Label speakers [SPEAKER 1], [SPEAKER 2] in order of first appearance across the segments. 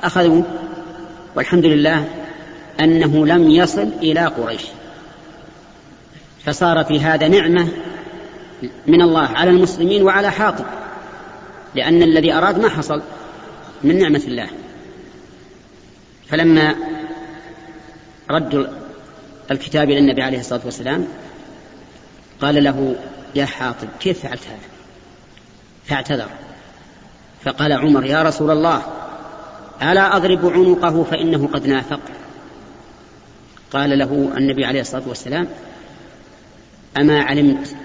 [SPEAKER 1] فأخذوه والحمد لله أنه لم يصل إلى قريش. فصار في هذا نعمة من الله على المسلمين وعلى حاطب لأن الذي أراد ما حصل من نعمة الله. فلما ردوا الكتاب إلى النبي عليه الصلاة والسلام قال له يا حاطب كيف فعلت هذا؟ فاعتذر. فقال عمر يا رسول الله ألا أضرب عنقه فإنه قد نافق؟ قال له النبي عليه الصلاة والسلام أما علمت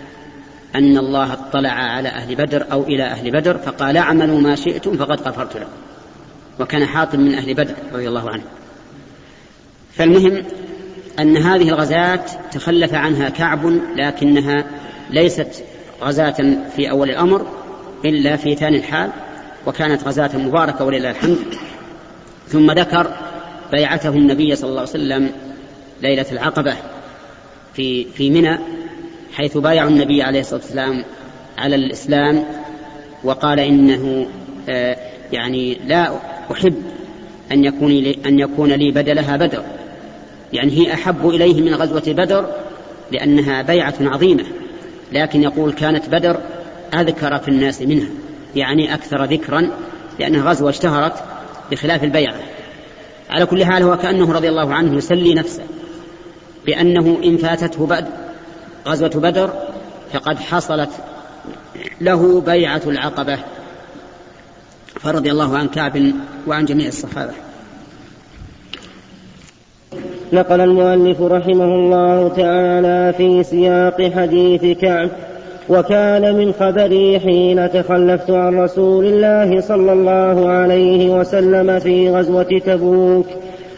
[SPEAKER 1] أن الله اطلع على أهل بدر أو إلى أهل بدر فقال اعملوا ما شئتم فقد غفرت لكم. وكان حاطم من أهل بدر رضي الله عنه. فالمهم أن هذه الغزاة تخلف عنها كعب لكنها ليست غزاة في أول الأمر إلا في ثاني الحال وكانت غزاة مباركة ولله الحمد. ثم ذكر بيعته النبي صلى الله عليه وسلم ليلة العقبة في في منى حيث بايعوا النبي عليه الصلاة والسلام على الإسلام وقال إنه آه يعني لا أحب أن يكون لي أن يكون لي بدلها بدر. يعني هي أحب إليه من غزوة بدر لأنها بيعة عظيمة لكن يقول كانت بدر أذكر في الناس منها يعني أكثر ذكرا لأنها غزوة اشتهرت بخلاف البيعة على كل حال هو كأنه رضي الله عنه يسلي نفسه بأنه إن فاتته بدر غزوة بدر فقد حصلت له بيعة العقبة. فرضي الله عن كعب وعن جميع الصحابة.
[SPEAKER 2] نقل المؤلف رحمه الله تعالى في سياق حديث كعب وكان من خبري حين تخلفت عن رسول الله صلى الله عليه وسلم في غزوة تبوك.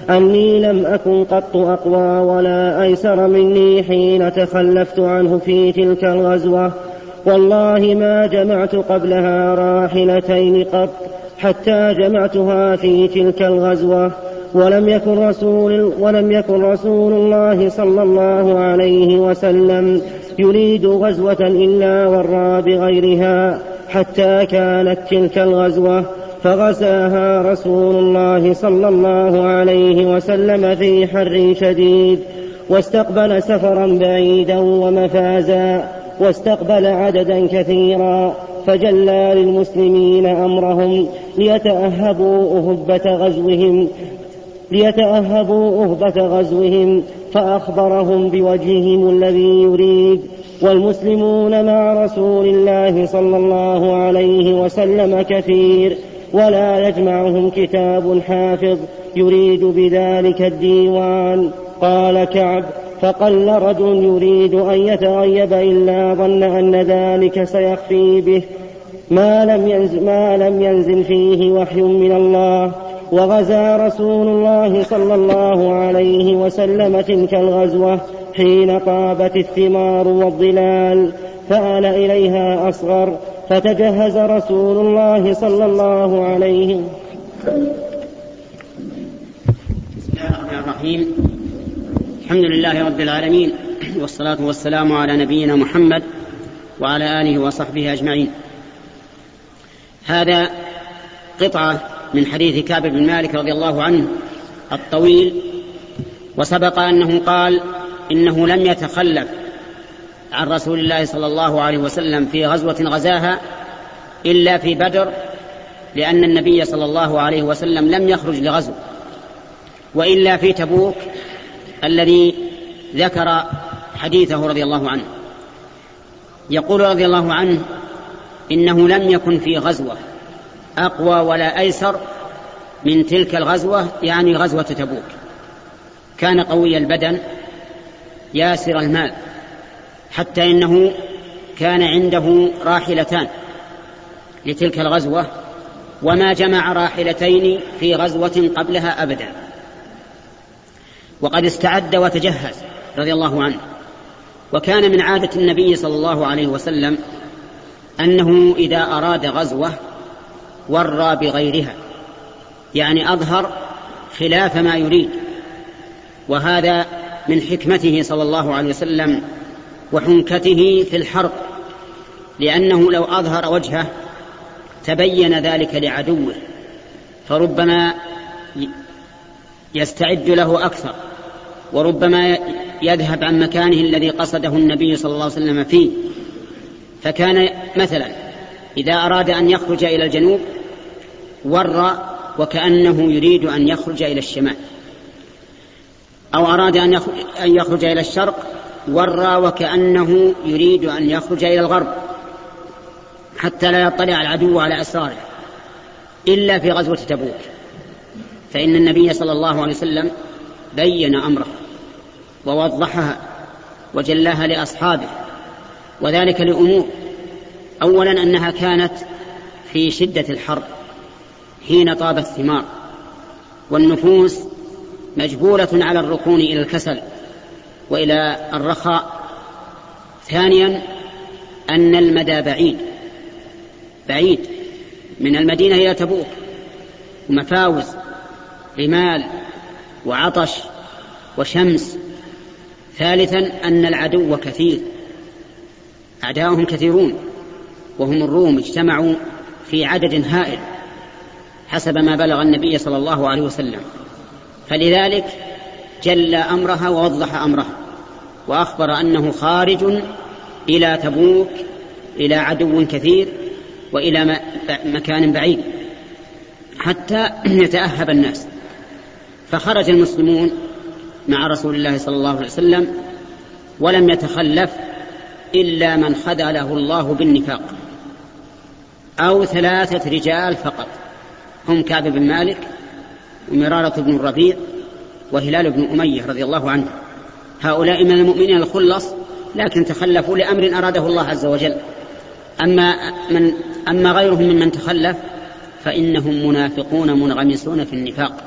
[SPEAKER 2] أني لم أكن قط أقوى ولا أيسر مني حين تخلفت عنه في تلك الغزوة. والله ما جمعت قبلها راحلتين قط حتى جمعتها في تلك الغزوة. ولم يكن رسول ولم يكن رسول الله صلى الله عليه وسلم يريد غزوة إلا ورى بغيرها حتى كانت تلك الغزوة فغزاها رسول الله صلى الله عليه وسلم في حر شديد واستقبل سفرا بعيدا ومفازا واستقبل عددا كثيرا فجلى للمسلمين أمرهم ليتأهبوا أهبة غزوهم ليتأهبوا أهبة غزوهم فأخبرهم بوجههم الذي يريد. والمسلمون مع رسول الله صلى الله عليه وسلم كثير ولا يجمعهم كتاب حافظ يريد بذلك الديوان. قال كعب فقل رجل يريد أن يتغيب إلا ظن أن ذلك سيخفي به. ما لم ينزل, ما لم ينزل فيه وحي من الله. وغزا رسول الله صلى الله عليه وسلم تلك الغزوة حين طابت الثمار والظلال فآل إليها أصغر فتجهز رسول الله صلى الله عليه
[SPEAKER 1] بسم الله الرحمن الرحيم. الحمد لله رب العالمين والصلاة والسلام على نبينا محمد وعلى آله وصحبه أجمعين. هذا قطعة من حديث كعب بن مالك رضي الله عنه الطويل وسبق أنه قال إنه لم يتخلف عن رسول الله صلى الله عليه وسلم في غزوة غزاها إلا في بدر لأن النبي صلى الله عليه وسلم لم يخرج لغزو وإلا في تبوك الذي ذكر حديثه رضي الله عنه. يقول رضي الله عنه إنه لم يكن في غزوة. أقوى ولا أيسر من تلك الغزوة يعني غزوة تبوك. كان قوي البدن ياسر المال حتى إنه كان عنده راحلتان لتلك الغزوة وما جمع راحلتين في غزوة قبلها أبدا. وقد استعد وتجهز رضي الله عنه. وكان من عادة النبي صلى الله عليه وسلم أنه إذا أراد غزوة ورى بغيرها. يعني أظهر خلاف ما يريد. وهذا من حكمته صلى الله عليه وسلم وحنكته في الحرب لأنه لو أظهر وجهه تبين ذلك لعدوه. فربما يستعد له أكثر. وربما يذهب عن مكانه الذي قصده النبي صلى الله عليه وسلم فيه. فكان مثلا إذا أراد أن يخرج إلى الجنوب ور وكأنه يريد أن يخرج إلى الشمال. أو أراد أن يخرج إلى الشرق ورى وكأنه يريد أن يخرج إلى الغرب حتى لا يطلع العدو على أسراره إلا في غزوة تبوك. فإن النبي صلى الله عليه وسلم بين أمره ووضحها وجلاها لأصحابه وذلك لأمور. أولا أنها كانت في شدة الحر حين طاب الثمار والنفوس مجبولة على الركون إلى الكسل وإلى الرخاء. ثانيا أن المدى بعيد بعيد من المدينة إلى تبوك ومفاوز رمال وعطش وشمس. ثالثا أن العدو كثير أعداؤهم كثيرون. وهم الروم اجتمعوا في عدد هائل حسب ما بلغ النبي صلى الله عليه وسلم. فلذلك جل أمرها ووضح أمرها وأخبر أنه خارج إلى تبوك إلى عدو كثير وإلى مكان بعيد حتى يتأهب الناس. فخرج المسلمون مع رسول الله صلى الله عليه وسلم ولم يتخلف إلا من خذله الله بالنفاق. أو ثلاثة رجال فقط. هم كعب بن مالك ومرارة بن الربيع وهلال بن أمية رضي الله عنه. هؤلاء من المؤمنين الخلص لكن تخلفوا لأمر أراده الله عز وجل. أما, من أما غيرهم ممن تخلف فإنهم منافقون منغمسون في النفاق.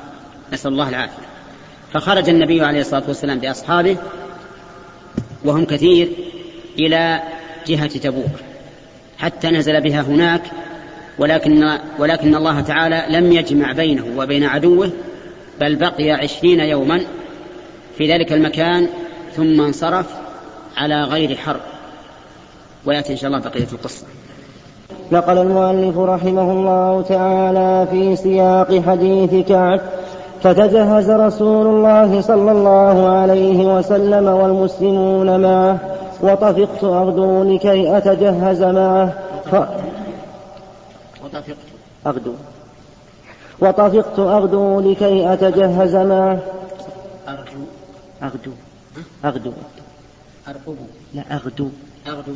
[SPEAKER 1] نسأل الله العافية. فخرج النبي عليه الصلاة والسلام بأصحابه وهم كثير إلى جهة تبوك. حتى نزل بها هناك ولكن, ولكن الله تعالى لم يجمع بينه وبين عدوه بل بقي عشرين يوما في ذلك المكان ثم انصرف على غير حرب. ويأتي إن شاء الله بقية القصة.
[SPEAKER 2] نقل المؤلف رحمه الله تعالى في سياق حديث كعب فتجهز رسول الله صلى الله عليه وسلم والمسلمون معه وطفقت أغدو لكي أتجهز معه. ف...
[SPEAKER 1] وطفقت.
[SPEAKER 2] أغدو وطفقت أغدو لكي أتجهز معه.
[SPEAKER 1] أرجو
[SPEAKER 2] أغدو أغدو
[SPEAKER 1] أرقب
[SPEAKER 2] لا أغدو
[SPEAKER 1] أغدو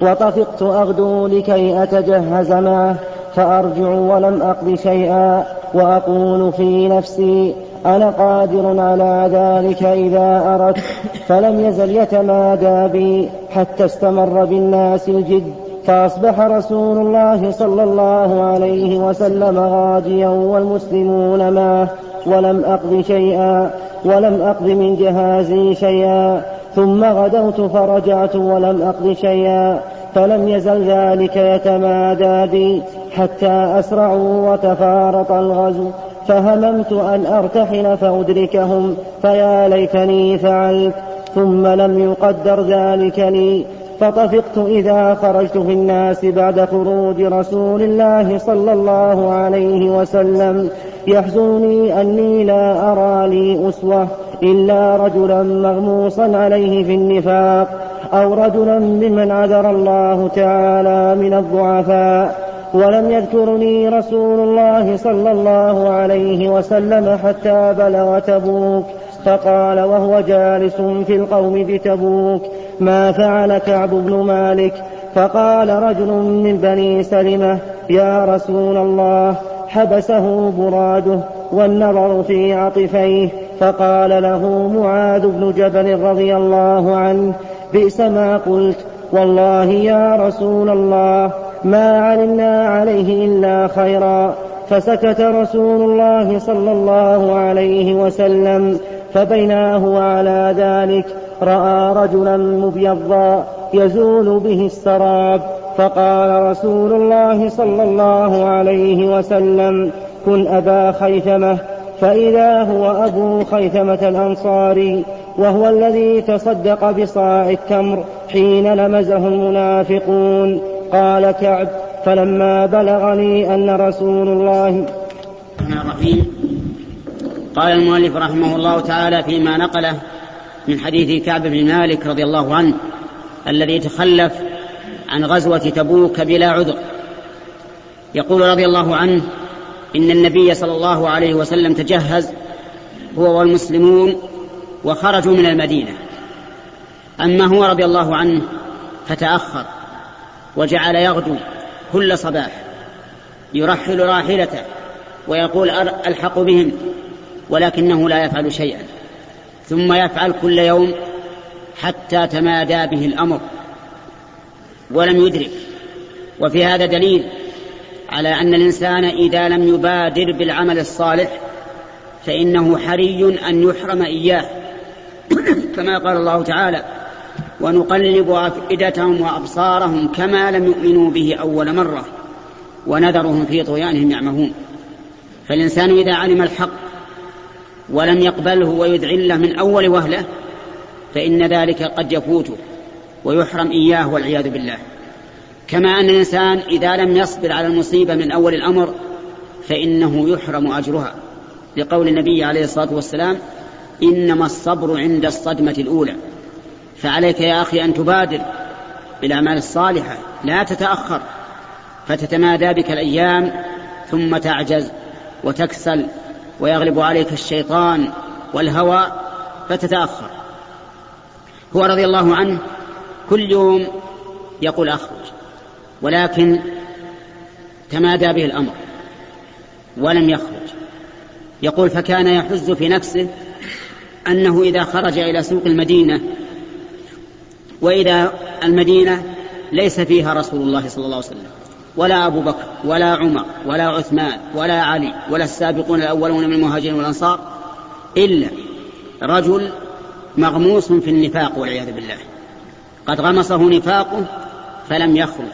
[SPEAKER 2] وطفقت أغدو لكي أتجهز معه. فأرجع ولم أقض شيئا. وأقول في نفسي أنا قادر على ذلك إذا أردت فلم يزل يتمادى بي حتى استمر بالناس الجد فأصبح رسول الله صلى الله عليه وسلم غاديا والمسلمون معه ولم أقض شيئا ولم أقض من جهازي شيئا ثم غدوت فرجعت ولم أقض شيئا فلم يزل ذلك يتمادى بي حتى أسرعوا وتفارط الغزو. فهممت أن أرتحل فأدركهم فيا ليتني فعلت ثم لم يقدر ذلك لي. فطفقت إذا خرجت في الناس بعد خروج رسول الله صلى الله عليه وسلم. يحزنني أني لا أرى لي أسوة إلا رجلا مغموصا عليه في النفاق أو رجلا ممن عذر الله تعالى من الضعفاء. ولم يذكرني رسول الله صلى الله عليه وسلم حتى بلغ تبوك فقال وهو جالس في القوم بتبوك ما فعل كعب بن مالك؟ فقال رجل من بني سلمة يا رسول الله حبسه براده والنظر في عطفيه. فقال له معاذ بن جبل رضي الله عنه بئس ما قلت والله يا رسول الله ما علمنا عليه إلا خيرا. فسكت رسول الله صلى الله عليه وسلم فبينا هو على ذلك. رأى رجلا مبيضا يزول به السراب فقال رسول الله صلى الله عليه وسلم كن أبا خيثمة. فإذا هو أبو خيثمة الأنصاري وهو الذي تصدق بصاع التمر حين لمزه المنافقون. قال كعب فلما بلغني أن رسول الله
[SPEAKER 1] الرحيم. قال المؤلف رحمه الله تعالى فيما نقله من حديث كعب بن مالك رضي الله عنه الذي تخلف عن غزوة تبوك بلا عذر. يقول رضي الله عنه إن النبي صلى الله عليه وسلم تجهز هو والمسلمون وخرجوا من المدينة. أما هو رضي الله عنه فتأخر. وجعل يغدو كل صباح يرحل راحلته ويقول ألحق بهم ولكنه لا يفعل شيئا. ثم يفعل كل يوم حتى تمادى به الأمر ولم يدرك. وفي هذا دليل على أن الإنسان إذا لم يبادر بالعمل الصالح فإنه حري أن يحرم إياه. كما قال الله تعالى ونقلب أفئدتهم وأبصارهم كما لم يؤمنوا به أول مرة ونذرهم في طغيانهم يعمهون. فالإنسان إذا علم الحق ولم يقبله ويذعله من أول وهلة فإن ذلك قد يفوته ويحرم إياه والعياذ بالله. كما أن الإنسان إذا لم يصبر على المصيبة من أول الأمر فإنه يحرم أجرها. لقول النبي عليه الصلاة والسلام إنما الصبر عند الصدمة الأولى. فعليك يا أخي أن تبادر بالأعمال الصالحة لا تتأخر فتتمادى بك الأيام ثم تعجز وتكسل ويغلب عليك الشيطان والهوى فتتأخر. هو رضي الله عنه كل يوم يقول أخرج ولكن تمادى به الأمر ولم يخرج. يقول فكان يحز في نفسه أنه إذا خرج إلى سوق المدينة وإذا المدينة ليس فيها رسول الله صلى الله عليه وسلم. ولا أبو بكر ولا عمر ولا عثمان ولا علي ولا السابقون الأولون من المهاجرين والأنصار إلا رجل مغموس في النفاق والعياذ بالله. قد غمصه نفاقه فلم يخرج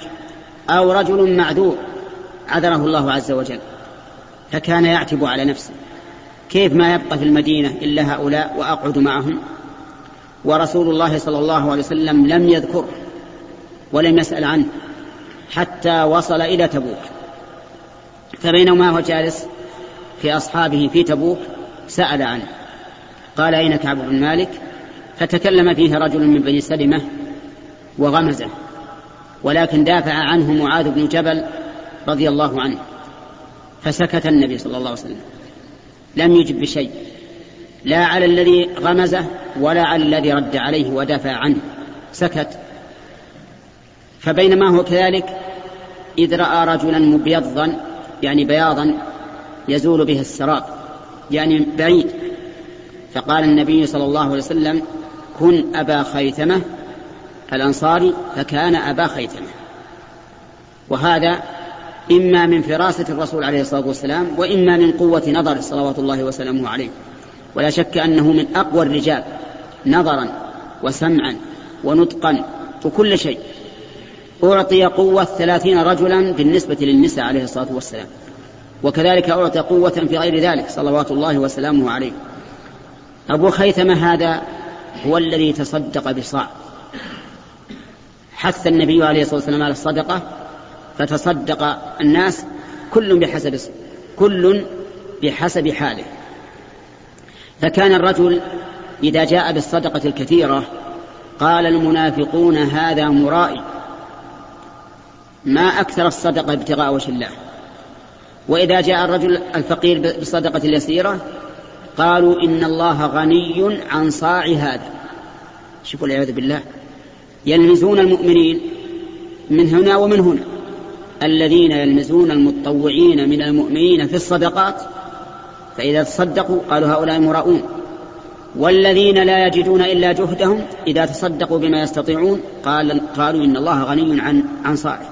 [SPEAKER 1] أو رجل معذور عذره الله عز وجل فكان يعتب على نفسه. كيف ما يبقى في المدينة إلا هؤلاء وأقعد معهم؟ ورسول الله صلى الله عليه وسلم لم يذكره ولم يسأل عنه حتى وصل إلى تبوك. فبينما هو جالس في أصحابه في تبوك سأل عنه. قال أين كعب بن مالك؟ فتكلم فيه رجل من بني سلمة وغمزة ولكن دافع عنه معاذ بن جبل رضي الله عنه فسكت النبي صلى الله عليه وسلم. لم يجب بشيء. لا على الذي غمزه ولا على الذي رد عليه ودافع عنه. سكت. فبينما هو كذلك إذ رأى رجلا مبيضا يعني بياضا يزول به السراب يعني بعيد. فقال النبي صلى الله عليه وسلم كن أبا خيثمة. الأنصاري فكان أبا خيثمة. وهذا إما من فراسة الرسول عليه الصلاة والسلام وإما من قوة نظر صلوات الله وسلامه عليه. ولا شك أنه من أقوى الرجال نظرا وسمعا ونطقا وكل شيء. أعطي قوة ثلاثين رجلا بالنسبة للنساء عليه الصلاة والسلام. وكذلك أعطي قوة في غير ذلك صلوات الله وسلامه عليه. أبو خيثمة هذا هو الذي تصدق بصاع. حث النبي عليه الصلاة والسلام على الصدقة فتصدق الناس كل بحسب كل بحسب حاله. فكان الرجل إذا جاء بالصدقة الكثيرة قال المنافقون هذا مرائي. ما أكثر الصدقة ابتغاء وجه الله. وإذا جاء الرجل الفقير بالصدقة اليسيرة قالوا إن الله غني عن صاع هذا. شوفوا العياذ بالله. يلمزون المؤمنين من هنا ومن هنا. الذين يلمزون المتطوعين من المؤمنين في الصدقات فإذا تصدقوا قالوا هؤلاء مراؤون. والذين لا يجدون إلا جهدهم إذا تصدقوا بما يستطيعون قال قالوا إن الله غني عن عن صاعد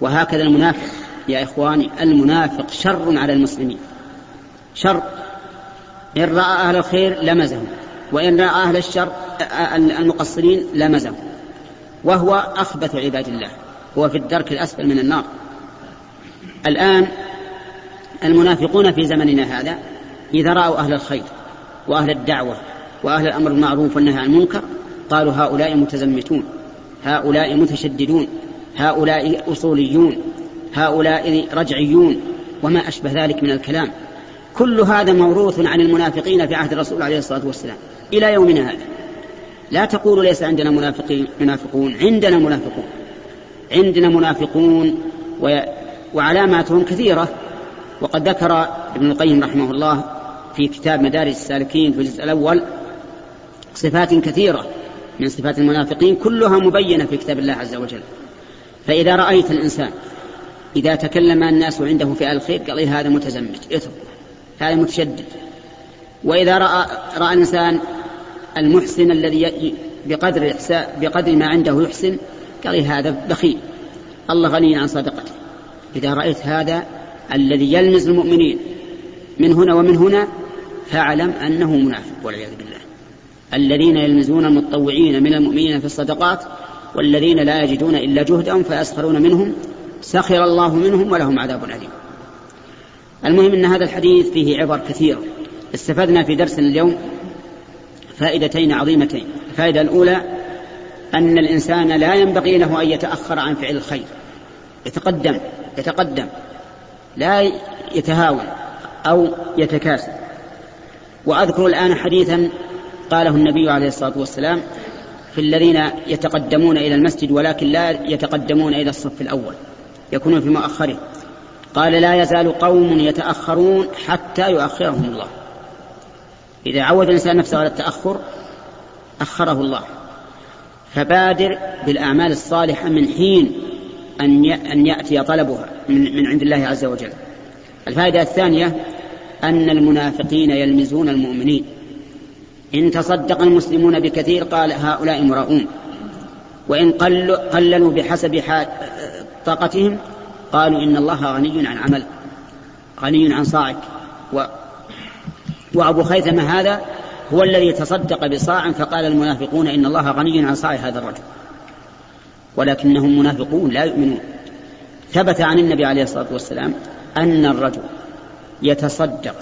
[SPEAKER 1] وهكذا المنافق يا إخواني المنافق شر على المسلمين. شر. إن رأى أهل الخير لمزهم وإن رأى أهل الشر المقصرين لمزهم. وهو أخبث عباد الله هو في الدرك الأسفل من النار. الآن المنافقون في زمننا هذا إذا رأوا أهل الخير وأهل الدعوة وأهل الأمر بالمعروف والنهي عن المنكر قالوا هؤلاء متزمتون هؤلاء متشددون هؤلاء أصوليون هؤلاء رجعيون وما أشبه ذلك من الكلام. كل هذا موروث عن المنافقين في عهد الرسول عليه الصلاة والسلام إلى يومنا هذا. لا تقولوا ليس عندنا منافقين منافقون عندنا منافقون عندنا منافقون وعلاماتهم كثيرة. وقد ذكر ابن القيم رحمه الله في كتاب مدارج السالكين في الجزء الأول صفات كثيرة من صفات المنافقين كلها مبينة في كتاب الله عز وجل. فإذا رأيت الإنسان إذا تكلم الناس عنده في الخير قال إيه هذا متزمت اترك هذا متشدد. وإذا رأى رأى الإنسان المحسن الذي بقدر بقدر ما عنده يحسن قال إيه هذا بخيل الله غني عن صدقته. إذا رأيت هذا الذي يلمز المؤمنين من هنا ومن هنا فاعلم أنه منافق والعياذ بالله. الذين يلمزون المتطوعين من المؤمنين في الصدقات والذين لا يجدون إلا جهدهم فيسخرون منهم سخر الله منهم ولهم عذاب أليم. المهم أن هذا الحديث فيه عبر كثيرة استفدنا في درسنا اليوم فائدتين عظيمتين. الفائدة الأولى أن الإنسان لا ينبغي له أن يتأخر عن فعل الخير. يتقدم يتقدم. لا يتهاون أو يتكاسل. وأذكر الآن حديثا قاله النبي عليه الصلاة والسلام في الذين يتقدمون إلى المسجد ولكن لا يتقدمون إلى الصف الأول يكونون في مؤخره. قال لا يزال قوم يتأخرون حتى يؤخرهم الله. إذا عود الإنسان نفسه على التأخر أخره الله. فبادر بالأعمال الصالحة من حين أن يأتي طلبها من عند الله عز وجل. الفائدة الثانية أن المنافقين يلمزون المؤمنين. إن تصدق المسلمون بكثير قال هؤلاء مراؤون وإن قللوا بحسب طاقتهم قالوا إن الله غني عن عمل غني عن صاعك و وأبو خيثمة هذا هو الذي تصدق بصاع فقال المنافقون إن الله غني عن صاع هذا الرجل. ولكنهم منافقون لا يؤمنون. ثبت عن النبي عليه الصلاة والسلام أن الرجل يتصدق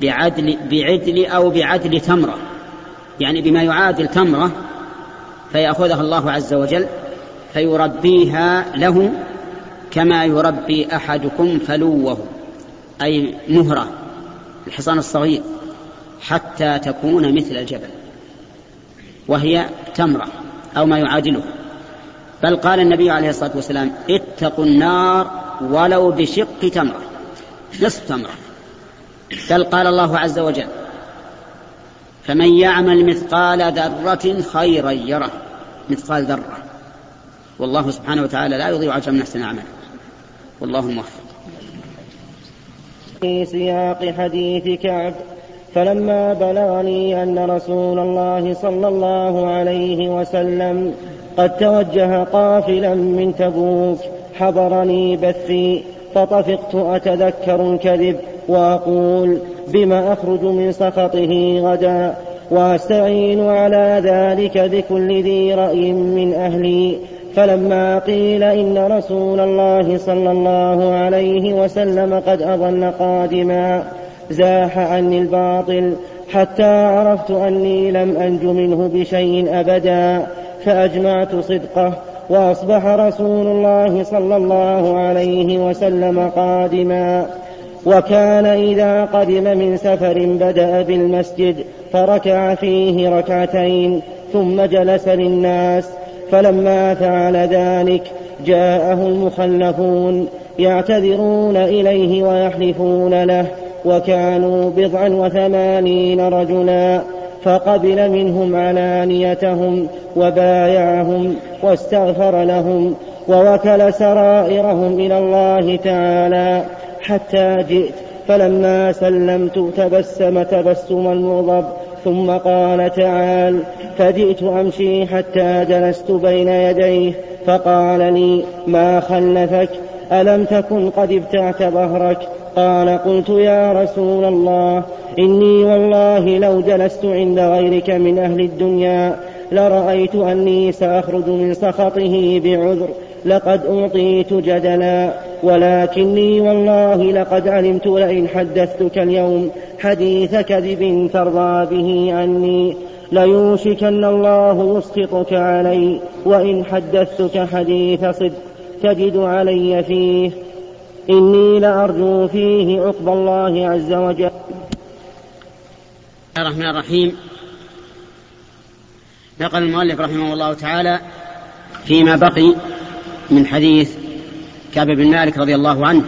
[SPEAKER 1] بعدل, بعدل أو بعدل تمرة. يعني بما يعادل تمرة فيأخذها الله عز وجل فيربيها له كما يربي أحدكم فلوه أي مهرة الحصان الصغير حتى تكون مثل الجبل وهي تمرة أو ما يعادله. بل قال النبي عليه الصلاة والسلام اتقوا النار ولو بشق تمرة نصف تمرة. بل قال الله عز وجل فمن يعمل مثقال ذرة خيرا يره مثقال ذرة. والله سبحانه وتعالى لا يضيع أجر من أحسن أعمال والله موفق
[SPEAKER 2] في سياق حديث كعب فلما بلغني أن رسول الله صلى الله عليه وسلم قد توجه قافلا من تبوك حضرني بثي فطفقت أتذكر الكذب وأقول بما أخرج من سخطه غدا وأستعين على ذلك بكل ذي رأي من أهلي. فلما قيل إن رسول الله صلى الله عليه وسلم قد أظل قادما زاح عني الباطل حتى عرفت أني لم أنج منه بشيء أبدا فأجمعت صدقه وأصبح رسول الله صلى الله عليه وسلم قادما. وكان إذا قدم من سفر بدأ بالمسجد فركع فيه ركعتين ثم جلس للناس فلما فعل ذلك جاءه المخلفون يعتذرون إليه ويحلفون له. وكانوا بضعا وثمانين رجلا فقبل منهم علانيتهم وبايعهم واستغفر لهم ووكل سرائرهم إلى الله تعالى حتى جئت. فلما سلمت تبسم تبسم المغضب ثم قال تعال فجئت أمشي حتى جلست بين يديه فقال لي ما خلفك؟ ألم تكن قد ابتعت ظهرك؟ قال قلت يا رسول الله إني والله لو جلست عند غيرك من أهل الدنيا لرأيت أني سأخرج من سخطه بعذر لقد أعطيت جدلا ولكني والله لقد علمت لئن حدثتك اليوم حديث كذب ترضى به عني. ليوشكن الله يسخطك علي وإن حدثتك حديث صدق تجد علي فيه. إني لأرجو فيه عقب الله عز وجل.
[SPEAKER 1] الرحمن الرحيم. نقل المؤلف رحمه الله تعالى فيما بقي من حديث كعب بن مالك رضي الله عنه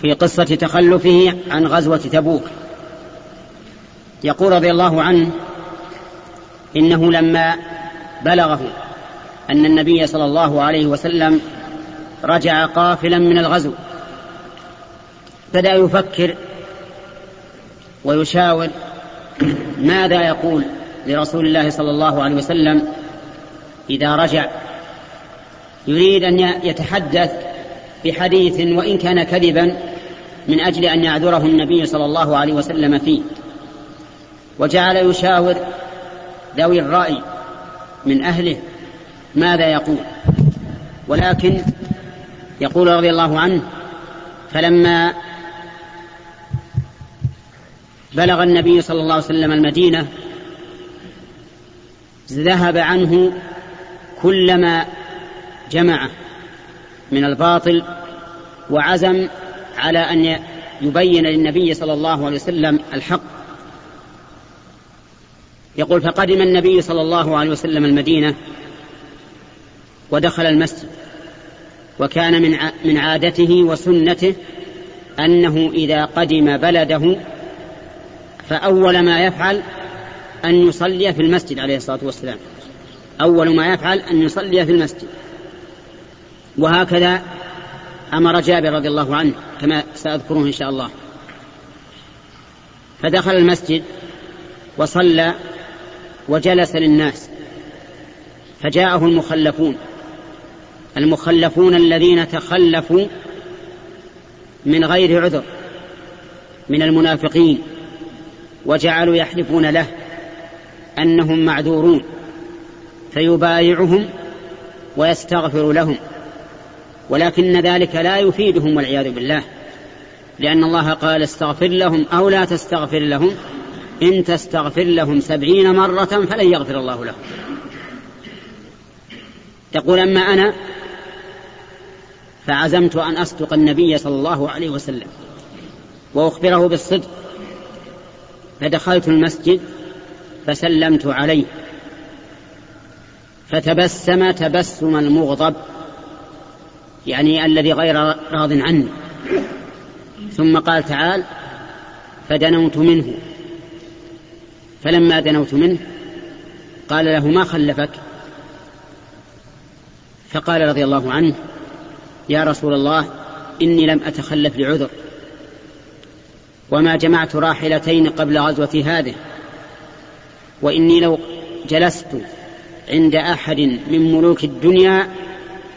[SPEAKER 1] في قصة تخلفه عن غزوة تبوك. يقول رضي الله عنه إنه لما بلغه أن النبي صلى الله عليه وسلم رجع قافلا من الغزو. بدأ يفكر ويشاور ماذا يقول لرسول الله صلى الله عليه وسلم إذا رجع. يريد أن يتحدث بحديث وإن كان كذبا من أجل أن يعذره النبي صلى الله عليه وسلم فيه. وجعل يشاور ذوي الرأي من أهله ماذا يقول. ولكن يقول رضي الله عنه فلما بلغ النبي صلى الله عليه وسلم المدينة ذهب عنه كلما جمعه من الباطل وعزم على أن يبين للنبي صلى الله عليه وسلم الحق. يقول فقدم النبي صلى الله عليه وسلم المدينة ودخل المسجد. وكان من من عادته وسنته أنه إذا قدم بلده فأول ما يفعل أن يصلي في المسجد عليه الصلاة والسلام. أول ما يفعل أن يصلي في المسجد. وهكذا أمر جابر رضي الله عنه كما سأذكره إن شاء الله. فدخل المسجد وصلى وجلس للناس فجاءه المخلفون. المخلفون الذين تخلفوا من غير عذر من المنافقين وجعلوا يحلفون له أنهم معذورون فيبايعهم ويستغفر لهم ولكن ذلك لا يفيدهم والعياذ بالله لأن الله قال استغفر لهم أو لا تستغفر لهم إن تستغفر لهم سبعين مرة فلن يغفر الله لهم. يقول أما أنا فعزمت أن أصدق النبي صلى الله عليه وسلم وأخبره بالصدق. فدخلت المسجد فسلمت عليه. فتبسم تبسم المغضب يعني الذي غير راض عني ثم قال تعال فدنوت منه. فلما دنوت منه قال له ما خلفك؟ فقال رضي الله عنه يا رسول الله إني لم أتخلف لعذر. وما جمعت راحلتين قبل غزوة هذه. وإني لو جلست عند أحد من ملوك الدنيا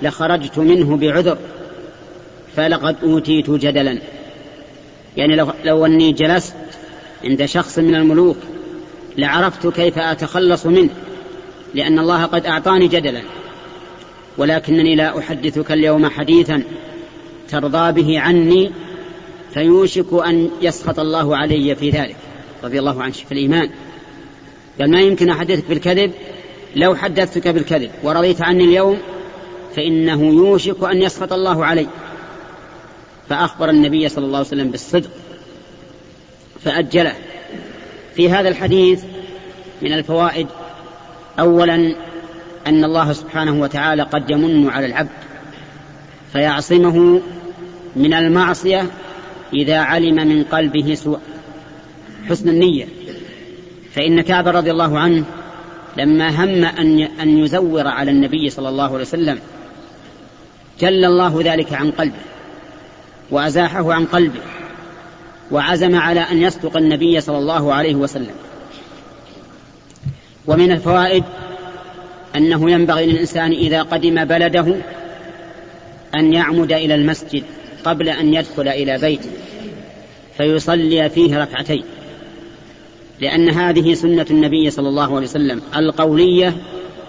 [SPEAKER 1] لخرجت منه بعذر. فلقد أوتيت جدلا. يعني لو, لو أني جلست عند شخص من الملوك لعرفت كيف أتخلص منه لأن الله قد أعطاني جدلا. ولكنني لا أحدثك اليوم حديثا ترضى به عني فيوشك أن يسخط الله علي في ذلك. رضي الله عنه في الإيمان. قال ما يمكن أحدثك بالكذب؟ لو حدثتك بالكذب ورضيت عني اليوم فإنه يوشك أن يسخط الله علي. فأخبر النبي صلى الله عليه وسلم بالصدق فأجله. في هذا الحديث من الفوائد أولا أن الله سبحانه وتعالى قد يمن على العبد فيعصمه من المعصية إذا علم من قلبه سوء حسن النية. فإن كعب رضي الله عنه لما هم أن أن يزور على النبي صلى الله عليه وسلم جل الله ذلك عن قلبه وأزاحه عن قلبه وعزم على أن يصدق النبي صلى الله عليه وسلم. ومن الفوائد أنه ينبغي للإنسان إذا قدم بلده أن يعمد إلى المسجد قبل أن يدخل إلى بيته فيصلي فيه ركعتين. لأن هذه سنة النبي صلى الله عليه وسلم القولية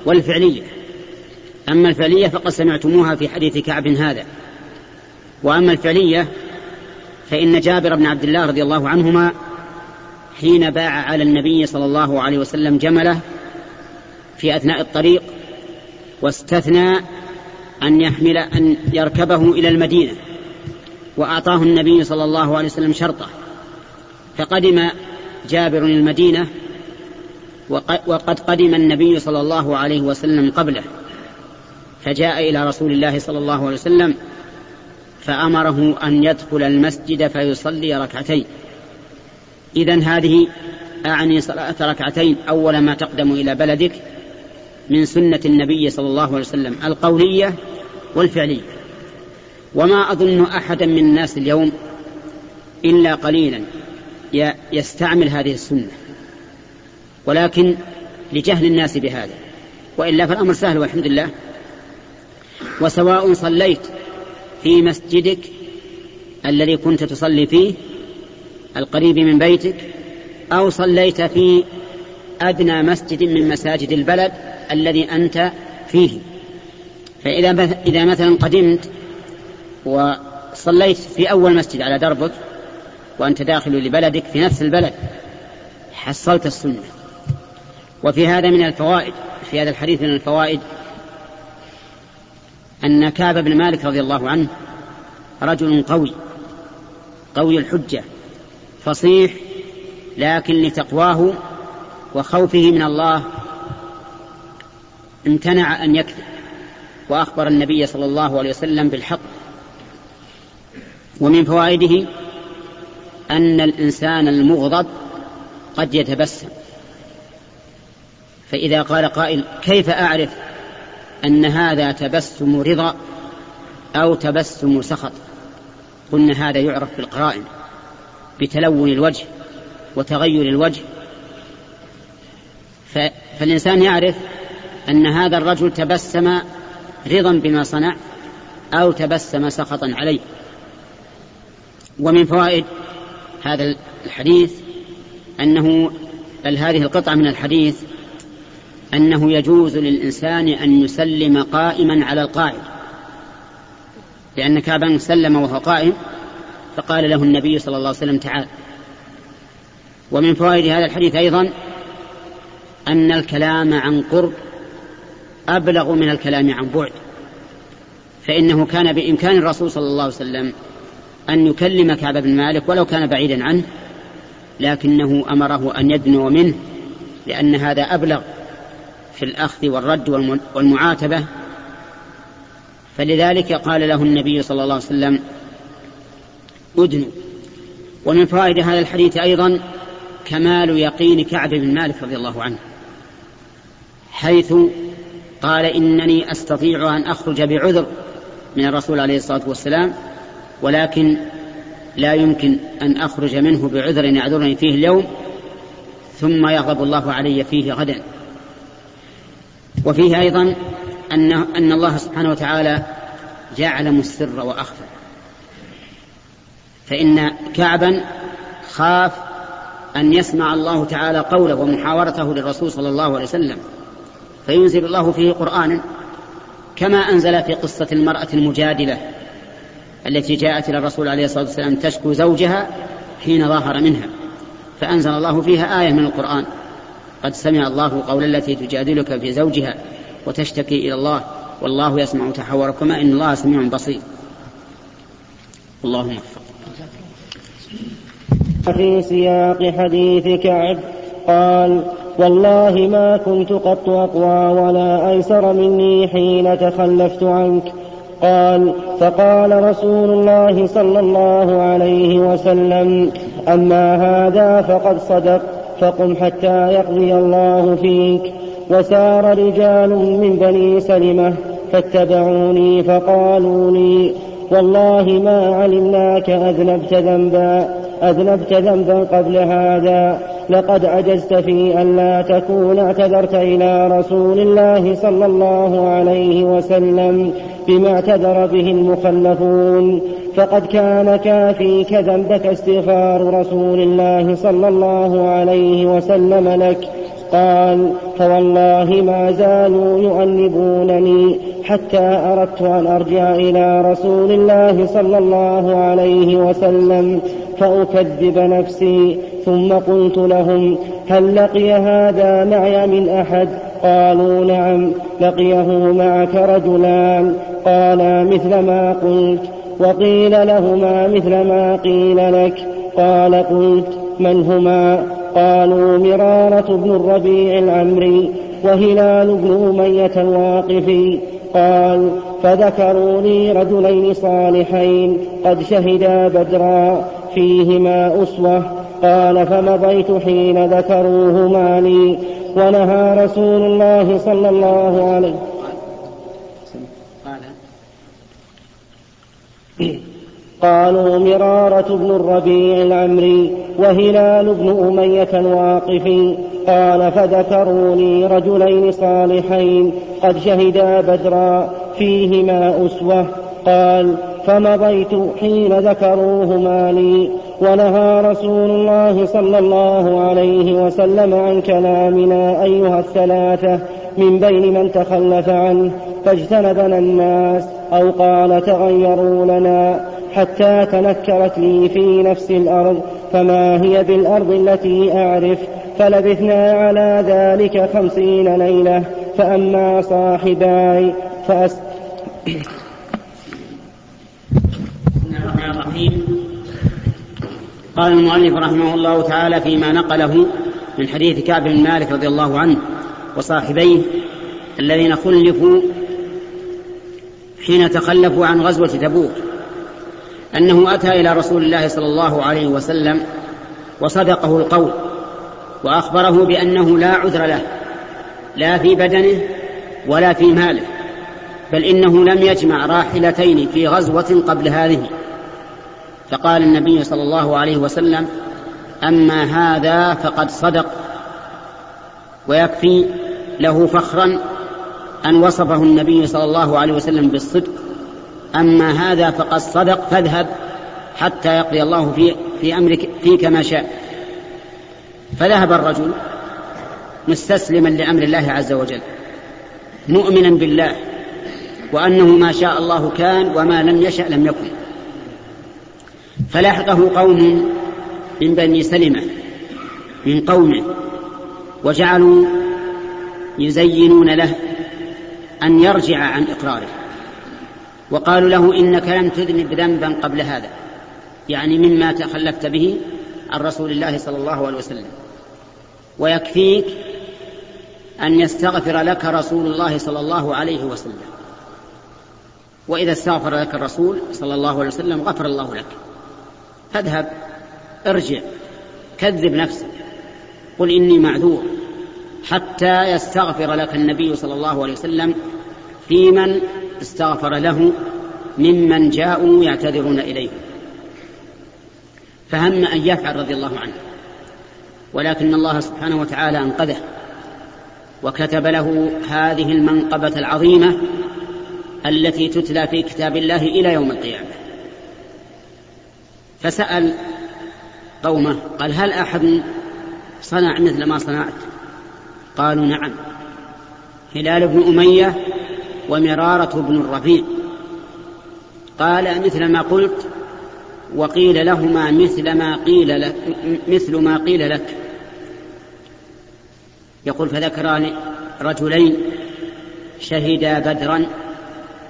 [SPEAKER 1] والفعلية. أما الفعلية فقد سمعتموها في حديث كعب هذا. وأما الفعلية فإن جابر بن عبد الله رضي الله عنهما حين باع على النبي صلى الله عليه وسلم جمله في أثناء الطريق واستثنى أن يحمل أن يركبه إلى المدينة وأعطاه النبي صلى الله عليه وسلم شرطه. فقدم جابر المدينة وقد قدم النبي صلى الله عليه وسلم قبله. فجاء إلى رسول الله صلى الله عليه وسلم فأمره أن يدخل المسجد فيصلي ركعتين. إذا هذه أعني صلاة ركعتين أول ما تقدم إلى بلدك من سنة النبي صلى الله عليه وسلم القولية والفعلية. وما أظن أحدا من الناس اليوم إلا قليلا يستعمل هذه السنة. ولكن لجهل الناس بهذا. وإلا فالأمر سهل والحمد لله. وسواء صليت في مسجدك الذي كنت تصلي فيه القريب من بيتك أو صليت في أدنى مسجد من مساجد البلد الذي أنت فيه. فإذا إذا مثلا قدمت وصليت في أول مسجد على دربك وأنت داخل لبلدك في نفس البلد حصلت السنة. وفي هذا من الفوائد في هذا الحديث من الفوائد أن كعب بن مالك رضي الله عنه رجل قوي قوي الحجة فصيح لكن لتقواه وخوفه من الله امتنع أن يكذب وأخبر النبي صلى الله عليه وسلم بالحق. ومن فوائده أن الإنسان المغضب قد يتبسم. فإذا قال قائل كيف أعرف أن هذا تبسم رضا أو تبسم سخط؟ قلنا هذا يعرف بالقرائن بتلون الوجه وتغير الوجه فالإنسان يعرف أن هذا الرجل تبسم رضا بما صنع أو تبسم سخطا عليه. ومن فوائد هذا الحديث أنه بل هذه القطعة من الحديث أنه يجوز للإنسان أن يسلم قائما على القاعد. لأن كعبا سلم وهو قائم فقال له النبي صلى الله عليه وسلم تعال. ومن فوائد هذا الحديث أيضا أن الكلام عن قرب أبلغ من الكلام عن بعد فإنه كان بإمكان الرسول صلى الله عليه وسلم أن يكلم كعب بن مالك ولو كان بعيدا عنه لكنه أمره أن يدنو منه لأن هذا أبلغ في الأخذ والرد والمعاتبة. فلذلك قال له النبي صلى الله عليه وسلم أدنو. ومن فوائد هذا الحديث أيضا كمال يقين كعب بن مالك رضي الله عنه. حيث قال إنني أستطيع أن أخرج بعذر من الرسول عليه الصلاة والسلام ولكن لا يمكن أن أخرج منه بعذر يعذرني فيه اليوم ثم يغضب الله علي فيه غدا. وفيه أيضا أن, أن الله سبحانه وتعالى يعلم السر وأخفى. فإن كعبا خاف أن يسمع الله تعالى قوله ومحاورته للرسول صلى الله عليه وسلم. فينزل الله فيه قرآنا كما أنزل في قصة المرأة المجادلة التي جاءت إلى الرسول عليه الصلاة والسلام تشكو زوجها حين ظاهر منها فأنزل الله فيها آية من القرآن قد سمع الله قول التي تجادلك في زوجها وتشتكي إلى الله والله يسمع تحوركما إن الله سميع بصير. اللهم وفق
[SPEAKER 2] في سياق حديث كعب قال والله ما كنت قط أقوى ولا أيسر مني حين تخلفت عنك. قال فقال رسول الله صلى الله عليه وسلم أما هذا فقد صدق فقم حتى يقضي الله فيك. وسار رجال من بني سلمة فاتبعوني فقالوا لي والله ما علمناك أذنبت ذنبا أذنبت ذنبا قبل هذا. لقد عجزت في أن لا تكون اعتذرت إلى رسول الله صلى الله عليه وسلم بما اعتذر به المخلفون. فقد كان كافيك ذنبك استغفار رسول الله صلى الله عليه وسلم لك. قال فوالله ما زالوا يؤنبونني حتى أردت أن أرجع إلى رسول الله صلى الله عليه وسلم فأكذب نفسي. ثم قلت لهم هل لقي هذا معي من أحد؟ قالوا نعم لقيه معك رجلان. قالا مثل ما قلت. وقيل لهما مثل ما قيل لك. قال قلت من هما؟ قالوا مرارة بن الربيع العمري وهلال بن أمية الواقفي. قال فذكروا لي رجلين صالحين قد شهدا بدرا فيهما أسوة. قال فمضيت حين ذكروهما لي ونهى رسول الله صلى الله عليه قالوا مرارة بن الربيع العمري وهلال بن أمية الواقفي قال فذكروني رجلين صالحين قد شهدا بدرا فيهما أسوة قال فمضيت حين ذكروهما لي ونهى رسول الله صلى الله عليه وسلم عن كلامنا أيها الثلاثة من بين من تخلف عنه فاجتنبنا الناس أو قال تغيروا لنا حتى تنكرت لي في نفس الأرض فما هي بالأرض التي أعرف فلبثنا على ذلك خمسين ليلة فأما صاحباي فأس
[SPEAKER 1] قال المؤلف رحمه الله تعالى فيما نقله من حديث كعب بن مالك رضي الله عنه وصاحبيه الذين خلفوا حين تخلفوا عن غزوة تبوك أنه أتى إلى رسول الله صلى الله عليه وسلم وصدقه القول وأخبره بأنه لا عذر له لا في بدنه ولا في ماله بل إنه لم يجمع راحلتين في غزوة قبل هذه. فقال النبي صلى الله عليه وسلم أما هذا فقد صدق. ويكفي له فخرا أن وصفه النبي صلى الله عليه وسلم بالصدق. أما هذا فقد صدق فاذهب حتى يقضي الله في, في أمرك فيك ما شاء. فذهب الرجل مستسلما لأمر الله عز وجل مؤمنا بالله وأنه ما شاء الله كان وما لم يشأ لم يكن. فلاحقه قوم من بني سلمة من قومه وجعلوا يزينون له أن يرجع عن إقراره. وقالوا له إنك لم تذنب ذنبا قبل هذا يعني مما تخلفت به عن رسول الله صلى الله عليه وسلم. ويكفيك أن يستغفر لك رسول الله صلى الله عليه وسلم. وإذا استغفر لك الرسول صلى الله عليه وسلم غفر الله لك. فاذهب ارجع كذب نفسك قل إني معذور حتى يستغفر لك النبي صلى الله عليه وسلم في من استغفر له ممن جاءوا يعتذرون إليه. فهم أن يفعل رضي الله عنه ولكن الله سبحانه وتعالى أنقذه وكتب له هذه المنقبة العظيمة التي تتلى في كتاب الله إلى يوم القيامة. فسأل قومه قال هل أحد صنع مثل ما صنعت؟ قالوا نعم. هلال بن أمية ومرارة بن الربيع. قال مثل ما قلت وقيل لهما مثل ما قيل لك مثل ما قيل لك. يقول فذكران رجلين شهدا بدرا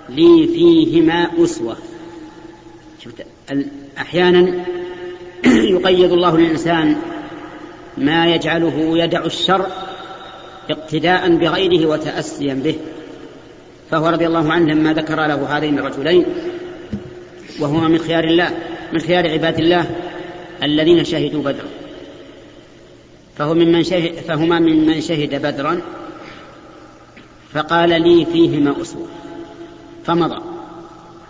[SPEAKER 1] لي فيهما أسوة. شفت أحيانا يقيد الله للإنسان ما يجعله يدع الشر اقتداء بغيره وتأسيا به. فهو رضي الله عنه لما ذكر له هذين الرجلين وهما من خيار الله من خيار عباد الله الذين شهدوا بدرا. فهو ممن شهد فهما ممن شهد بدرا فقال لي فيهما أسوة فمضى.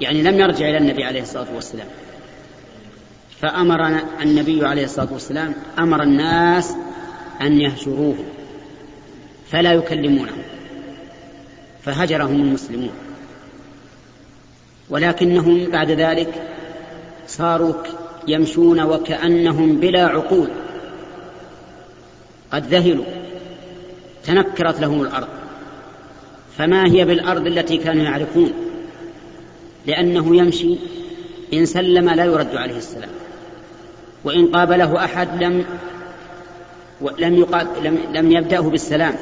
[SPEAKER 1] يعني لم يرجع إلى النبي عليه الصلاة والسلام. فأمر النبي عليه الصلاة والسلام أمر الناس أن يهجروه فلا يكلمونه فهجرهم المسلمون. ولكنهم بعد ذلك صاروا يمشون وكأنهم بلا عقول. قد ذهلوا تنكرت لهم الأرض فما هي بالأرض التي كانوا يعرفون؟ لأنه يمشي إن سلم لا يرد عليه السلام. وإن قابله أحد لم لم, لم, لم يبدأه بالسلام.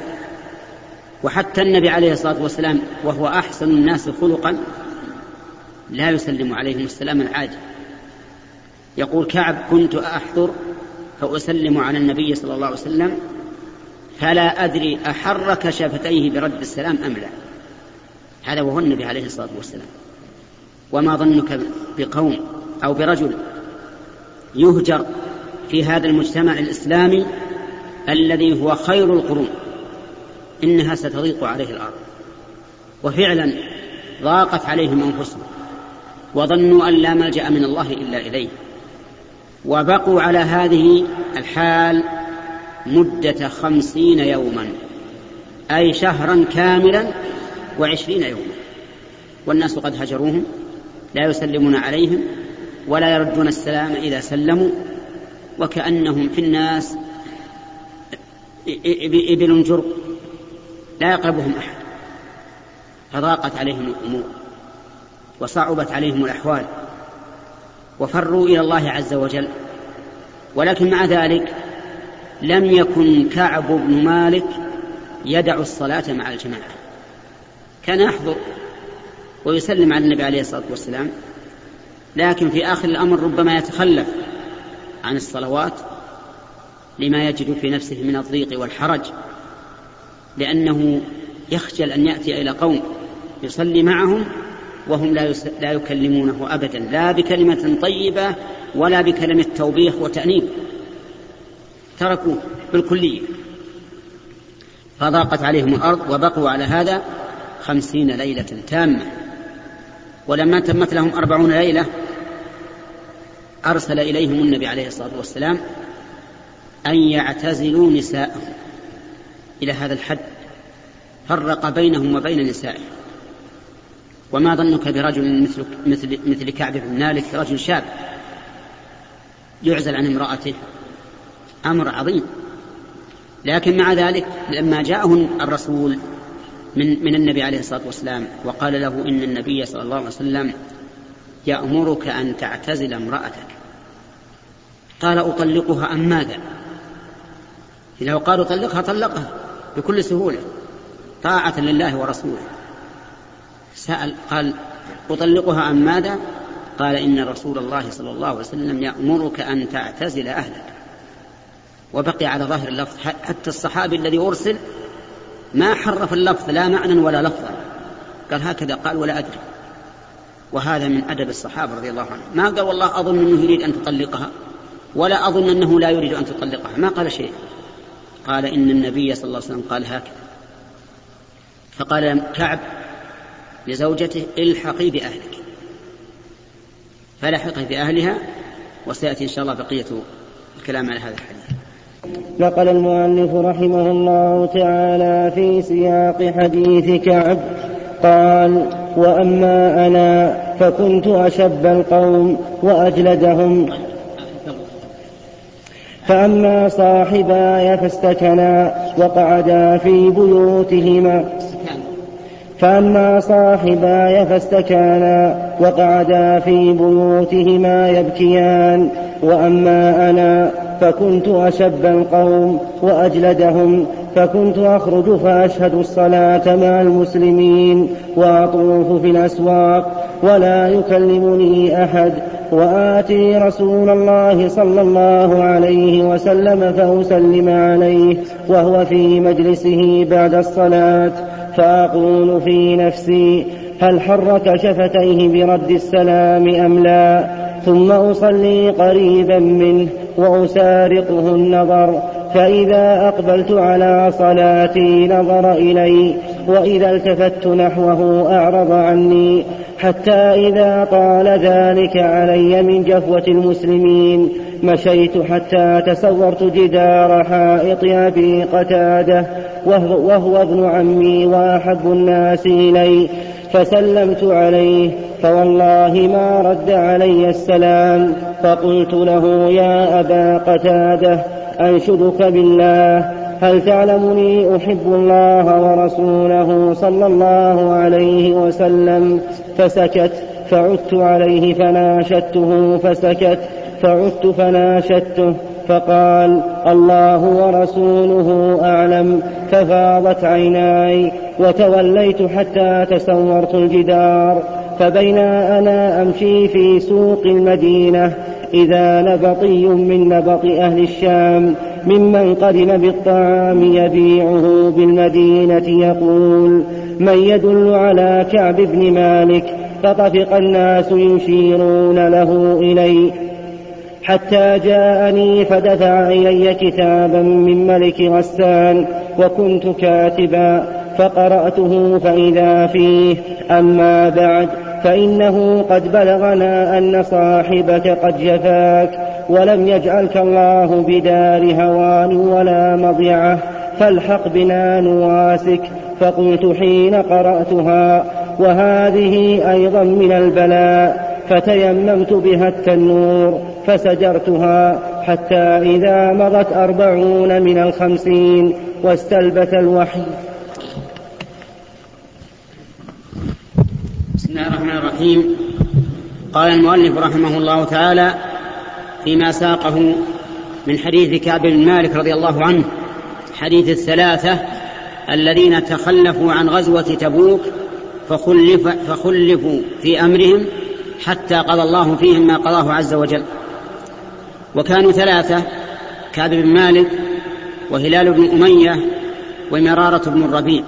[SPEAKER 1] وحتى النبي عليه الصلاة والسلام وهو أحسن الناس خلقا لا يسلم عليهم السلام العادي يقول كعب كنت أحضر فأسلم على النبي صلى الله عليه وسلم فلا أدري أحرك شفتيه برد السلام أم لا. هذا وهو النبي عليه الصلاة والسلام. وما ظنك بقوم أو برجل يهجر في هذا المجتمع الإسلامي الذي هو خير القرون إنها ستضيق عليه الأرض. وفعلا ضاقت عليهم أنفسهم وظنوا أن لا ملجأ من الله إلا إليه. وبقوا على هذه الحال مدة خمسين يوما أي شهرا كاملا وعشرين يوما. والناس قد هجروهم لا يسلمون عليهم ولا يردون السلام إذا سلموا وكأنهم في الناس إبل جرب لا يقربهم أحد فضاقت عليهم الأمور وصعبت عليهم الأحوال وفروا إلى الله عز وجل ولكن مع ذلك لم يكن كعب بن مالك يدع الصلاة مع الجماعة كان يحضر ويسلم على النبي عليه الصلاة والسلام. لكن في آخر الأمر ربما يتخلف عن الصلوات لما يجد في نفسه من الضيق والحرج لأنه يخجل أن يأتي إلى قوم يصلي معهم وهم لا, يس... لا يكلمونه أبدا لا بكلمة طيبة ولا بكلمة توبيخ وتأنيب. تركوه بالكلية. فضاقت عليهم الأرض وبقوا على هذا خمسين ليلة تامة. ولما تمت لهم أربعون ليلة أرسل إليهم النبي عليه الصلاة والسلام أن يعتزلوا نساءهم. إلى هذا الحد فرق بينهم وبين نسائهم. وما ظنك برجل مثل مثل مثل كعب بن مالك رجل شاب يعزل عن امرأته؟ أمر عظيم. لكن مع ذلك لما جاءه الرسول من من النبي عليه الصلاة والسلام وقال له إن النبي صلى الله عليه وسلم يأمرك أن تعتزل امرأتك. قال أطلقها أم ماذا؟ إذا قالوا طلقها طلقها بكل سهولة طاعة لله ورسوله. سأل قال أطلقها أم ماذا؟ قال إن رسول الله صلى الله عليه وسلم يأمرك أن تعتزل أهلك. وبقي على ظاهر اللفظ حتى الصحابي الذي أرسل ما حرف اللفظ لا معنى ولا لفظا. قال هكذا قال ولا أدري. وهذا من أدب الصحابة رضي الله عنهم. ما قال والله أظن أنه يريد أن تطلقها ولا أظن أنه لا يريد أن تطلقها. ما قال شيء. قال إن النبي صلى الله عليه وسلم قال هكذا. فقال كعب لزوجته الحقي بأهلك. فلحق بأهلها وسيأتي إن شاء الله بقية الكلام على هذا الحديث.
[SPEAKER 2] نقل المؤلف رحمه الله تعالى في سياق حديث كعب قال وأما أنا فكنت أشب القوم وأجلدهم. فأما صاحباي فاستكنا وقعدا في بيوتهما. فأما صاحباي فاستكانا وقعدا في بيوتهما يبكيان. وأما أنا فكنت أشب القوم وأجلدهم فكنت أخرج فأشهد الصلاة مع المسلمين وأطوف في الأسواق ولا يكلمني أحد. وآتي رسول الله صلى الله عليه وسلم فأسلم عليه وهو في مجلسه بعد الصلاة. فأقول في نفسي هل حرك شفتيه برد السلام أم لا؟ ثم أصلي قريبا منه وأسارقه النظر فإذا أقبلت على صلاتي نظر إلي وإذا التفت نحوه أعرض عني حتى إذا طال ذلك علي من جفوة المسلمين. مشيت حتى تصورت جدار حائط أبي قتادة وهو, وهو ابن عمي وأحب الناس إلي. فسلمت عليه فوالله ما رد علي السلام فقلت له يا أبا قتادة أنشدك بالله هل تعلمني أحب الله ورسوله صلى الله عليه وسلم؟ فسكت فعدت عليه فناشدته فسكت فعدت فناشدته. فقال الله ورسوله أعلم ففاضت عيناي وتوليت حتى تسورت الجدار فبينا أنا أمشي في سوق المدينة إذا نبطي من نبط أهل الشام ممن قدم بالطعام يبيعه بالمدينة يقول من يدل على كعب بن مالك فطفق الناس يشيرون له إليه حتى جاءني فدفع إلي كتابا من ملك غسان وكنت كاتبا فقرأته فإذا فيه. أما بعد فإنه قد بلغنا أن صاحبك قد جفاك ولم يجعلك الله بدار هوان ولا مضيعة. فالحق بنا نواسك. فقلت حين قرأتها وهذه أيضا من البلاء فتيممت بها التنور. فسجرتها حتى إذا مضت أربعون من الخمسين واستلبث الوحي.
[SPEAKER 1] بسم الله الرحمن الرحيم. قال المؤلف رحمه الله تعالى فيما ساقه من حديث كعب بن مالك رضي الله عنه حديث الثلاثة الذين تخلفوا عن غزوة تبوك فخلف فخلفوا في أمرهم حتى قضى الله فيهم ما قضاه عز وجل. وكانوا ثلاثة كعب بن مالك وهلال بن أمية ومرارة بن الربيع.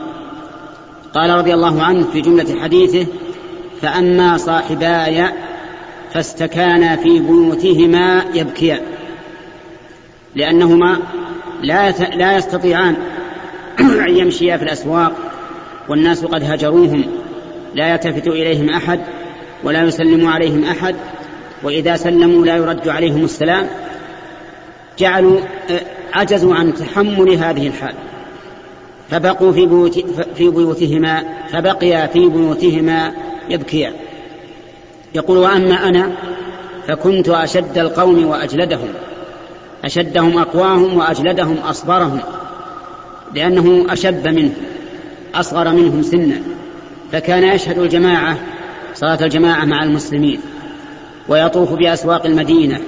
[SPEAKER 1] قال رضي الله عنه في جملة حديثه فأما صاحباي فاستكانا في بيوتهما يبكيان لأنهما لا لا يستطيعان أن يمشيا في الأسواق والناس قد هجروهم لا يلتفت إليهم أحد ولا يسلم عليهم أحد وإذا سلموا لا يرد عليهم السلام جعلوا عجزوا عن تحمل هذه الحال. فبقوا في, بيوت في بيوتهما فبقيا في بيوتهما يبكيان يقول وأما أنا فكنت أشد القوم وأجلدهم. أشدهم أقواهم وأجلدهم أصبرهم لأنه أشب منهم أصغر منهم سنا. فكان يشهد الجماعة صلاة الجماعة مع المسلمين. ويطوف بأسواق المدينة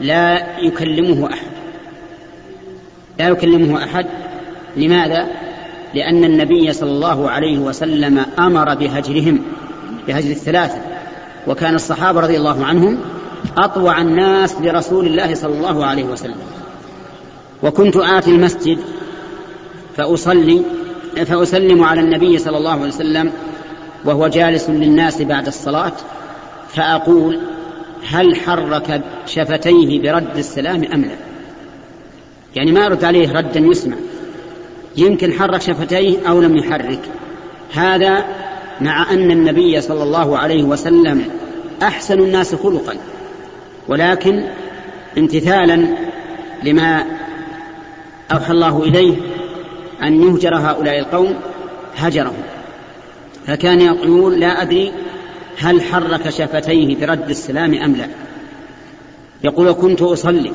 [SPEAKER 1] لا يكلمه أحد. لا يكلمه أحد. لماذا؟ لأن النبي صلى الله عليه وسلم أمر بهجرهم بهجر الثلاثة. وكان الصحابة رضي الله عنهم أطوع الناس لرسول الله صلى الله عليه وسلم. وكنت آتي المسجد فأصلي فأسلم على النبي صلى الله عليه وسلم وهو جالس للناس بعد الصلاة فأقول هل حرك شفتيه برد السلام أم لا؟ يعني ما أرد عليه ردا يسمع. يمكن حرك شفتيه أو لم يحرك. هذا مع أن النبي صلى الله عليه وسلم أحسن الناس خلقا. ولكن امتثالا لما أوحى الله إليه أن يهجر هؤلاء القوم هجرهم. فكان يقول لا أدري هل حرك شفتيه برد السلام أم لا؟ يقول كنت أصلي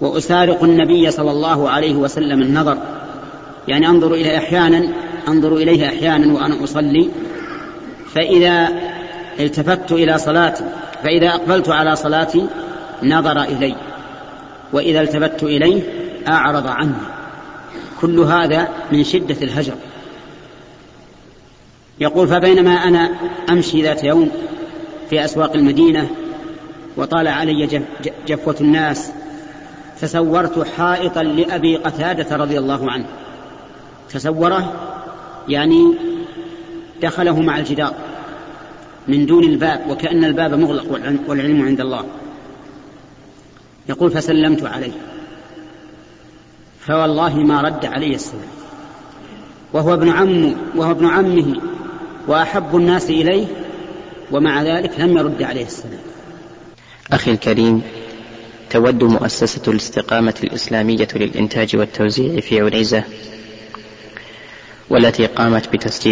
[SPEAKER 1] وأسارق النبي صلى الله عليه وسلم النظر. يعني أنظر إليه أحيانا أنظر إليه أحيانا وأنا أصلي. فإذا التفت إلى صلاتي فإذا أقبلت على صلاتي نظر إلي. وإذا التفت إليه أعرض عني كل هذا من شدة الهجر. يقول فبينما أنا أمشي ذات يوم في أسواق المدينة وطال علي جفوة الناس تصورت حائطا لأبي قتادة رضي الله عنه. تصوره يعني دخله مع الجدار من دون الباب وكأن الباب مغلق والعلم عند الله. يقول فسلمت عليه. فوالله ما رد علي السلام. وهو ابن عمه وهو ابن عمه وأحب الناس إليه ومع ذلك لم يرد عليه السلام.
[SPEAKER 3] أخي الكريم تود مؤسسة الاستقامة الإسلامية للإنتاج والتوزيع في عنيزة والتي قامت بتسجيل